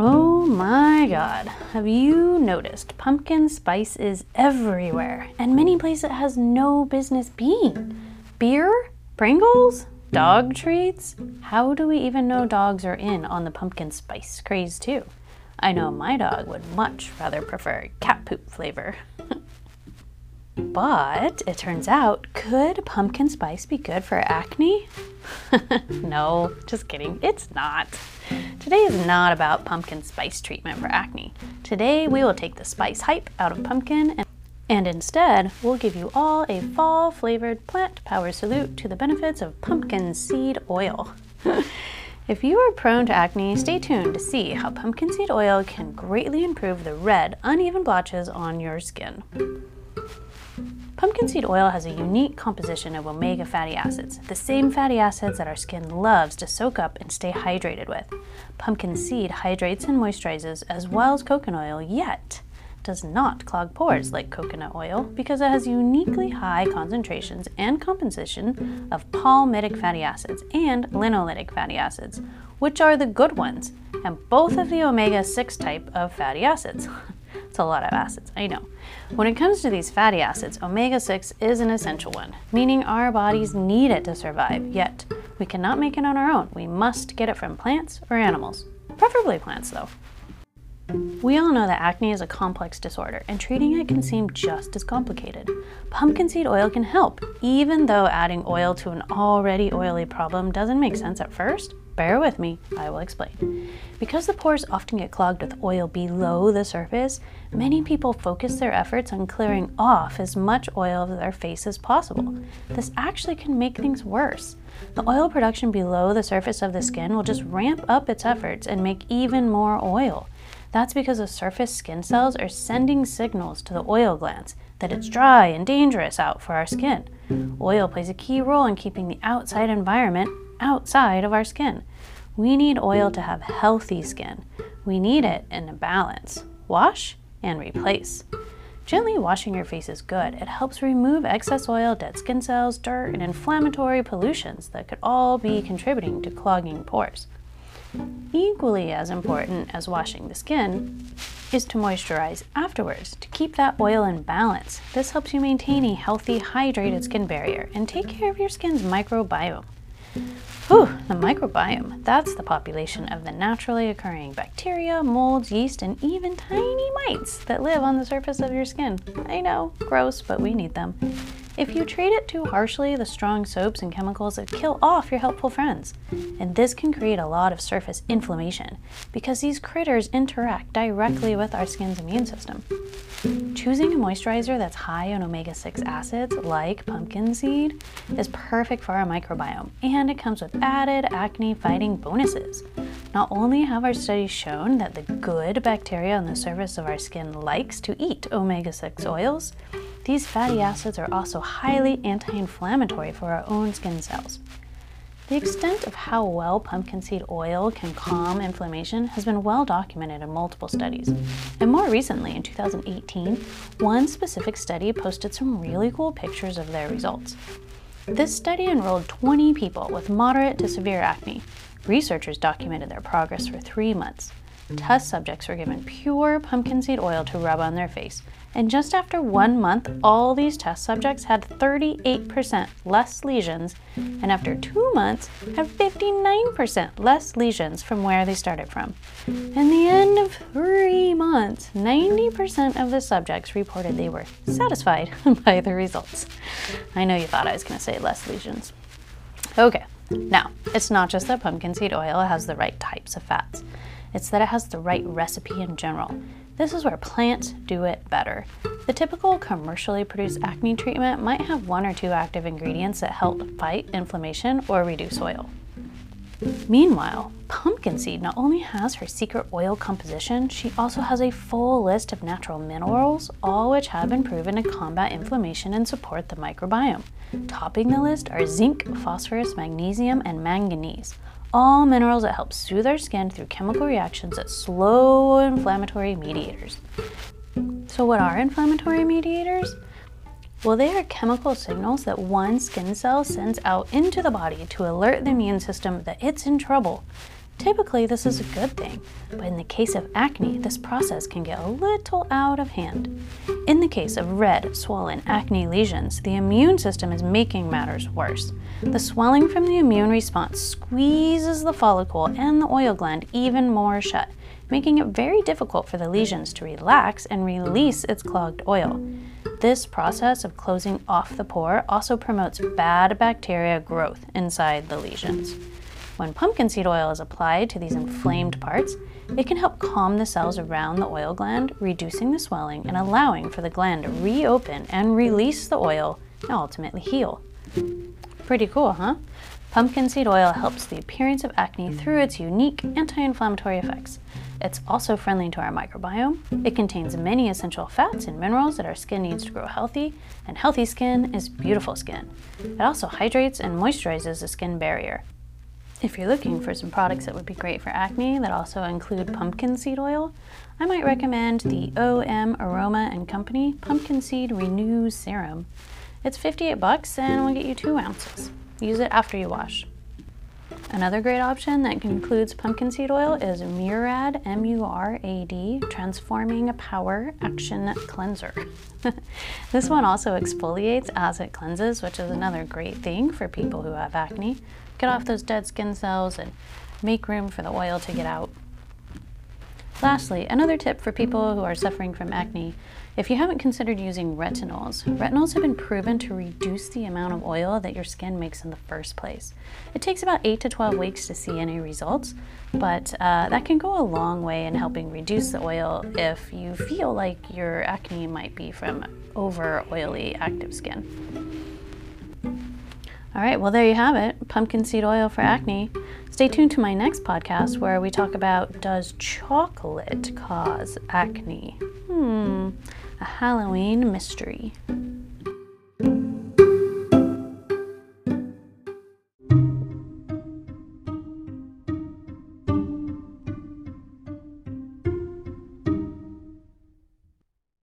Oh my god, have you noticed pumpkin spice is everywhere and many places it has no business being? Beer? Pringles? Dog hmm. treats? How do we even know dogs are in on the pumpkin spice craze too? I know my dog would much rather prefer cat poop flavor. But it turns out, could pumpkin spice be good for acne? no, just kidding, it's not. Today is not about pumpkin spice treatment for acne. Today we will take the spice hype out of pumpkin and and instead, we'll give you all a fall flavored plant power salute to the benefits of pumpkin seed oil. if you are prone to acne, stay tuned to see how pumpkin seed oil can greatly improve the red, uneven blotches on your skin. Pumpkin seed oil has a unique composition of omega fatty acids, the same fatty acids that our skin loves to soak up and stay hydrated with. Pumpkin seed hydrates and moisturizes as well as coconut oil, yet does not clog pores like coconut oil because it has uniquely high concentrations and composition of palmitic fatty acids and linoleic fatty acids, which are the good ones, and both of the omega 6 type of fatty acids. a lot of acids, I know. When it comes to these fatty acids, omega 6 is an essential one, meaning our bodies need it to survive, yet we cannot make it on our own. We must get it from plants or animals, preferably plants though. We all know that acne is a complex disorder, and treating it can seem just as complicated. Pumpkin seed oil can help, even though adding oil to an already oily problem doesn't make sense at first. Bear with me, I will explain. Because the pores often get clogged with oil below the surface, many people focus their efforts on clearing off as much oil of their face as possible. This actually can make things worse. The oil production below the surface of the skin will just ramp up its efforts and make even more oil. That's because the surface skin cells are sending signals to the oil glands that it's dry and dangerous out for our skin. Oil plays a key role in keeping the outside environment outside of our skin. We need oil to mm. have healthy skin. We need it in a balance. Wash and replace. Gently washing your face is good. It helps remove excess oil, dead skin cells, dirt, and inflammatory pollutions that could all be contributing to clogging pores. Equally as important as washing the skin is to moisturize afterwards to keep that oil in balance. This helps you maintain a healthy, hydrated skin barrier and take care of your skin's microbiome. Whew, the microbiome, that's the population of the naturally occurring bacteria, molds, yeast, and even tiny mites that live on the surface of your skin. I know, gross, but we need them. If you treat it too harshly, the strong soaps and chemicals that kill off your helpful friends. And this can create a lot of surface inflammation because these critters interact directly with our skin's immune system. Choosing a moisturizer that's high in omega 6 acids, like pumpkin seed, is perfect for our microbiome and it comes with added acne fighting bonuses. Not only have our studies shown that the good bacteria on the surface of our skin likes to eat omega 6 oils, these fatty acids are also highly anti-inflammatory for our own skin cells. The extent of how well pumpkin seed oil can calm inflammation has been well documented in multiple studies. And more recently, in 2018, one specific study posted some really cool pictures of their results. This study enrolled 20 people with moderate to severe acne. Researchers documented their progress for three months. Test subjects were given pure pumpkin seed oil to rub on their face, and just after one month, all these test subjects had 38% less lesions, and after two months, had 59% less lesions from where they started from. In the end of three months, 90% of the subjects reported they were satisfied by the results. I know you thought I was going to say less lesions. Okay, now, it's not just that pumpkin seed oil has the right types of fats. It's that it has the right recipe in general. This is where plants do it better. The typical commercially produced acne treatment might have one or two active ingredients that help fight inflammation or reduce oil. Meanwhile, pumpkin seed not only has her secret oil composition, she also has a full list of natural minerals, all which have been proven to combat inflammation and support the microbiome. Topping the list are zinc, phosphorus, magnesium, and manganese, all minerals that help soothe our skin through chemical reactions that slow inflammatory mediators. So, what are inflammatory mediators? Well, they are chemical signals that one skin cell sends out into the body to alert the immune system that it's in trouble. Typically, this is a good thing, but in the case of acne, this process can get a little out of hand. In the case of red, swollen acne lesions, the immune system is making matters worse. The swelling from the immune response squeezes the follicle and the oil gland even more shut, making it very difficult for the lesions to relax and release its clogged oil. This process of closing off the pore also promotes bad bacteria growth inside the lesions. When pumpkin seed oil is applied to these inflamed parts, it can help calm the cells around the oil gland, reducing the swelling and allowing for the gland to reopen and release the oil and ultimately heal. Pretty cool, huh? Pumpkin seed oil helps the appearance of acne through its unique anti inflammatory effects. It's also friendly to our microbiome. It contains many essential fats and minerals that our skin needs to grow healthy, and healthy skin is beautiful skin. It also hydrates and moisturizes the skin barrier, if you're looking for some products that would be great for acne that also include pumpkin seed oil, I might recommend the OM Aroma and Company Pumpkin Seed Renew Serum. It's 58 bucks and will get you 2 ounces. Use it after you wash. Another great option that includes pumpkin seed oil is Murad, M U R A D, Transforming Power Action Cleanser. this one also exfoliates as it cleanses, which is another great thing for people who have acne get off those dead skin cells and make room for the oil to get out. Lastly, another tip for people who are suffering from acne if you haven't considered using retinols, retinols have been proven to reduce the amount of oil that your skin makes in the first place. It takes about 8 to 12 weeks to see any results, but uh, that can go a long way in helping reduce the oil if you feel like your acne might be from over oily active skin. All right, well, there you have it pumpkin seed oil for acne. Stay tuned to my next podcast where we talk about Does chocolate cause acne? Hmm, a Halloween mystery.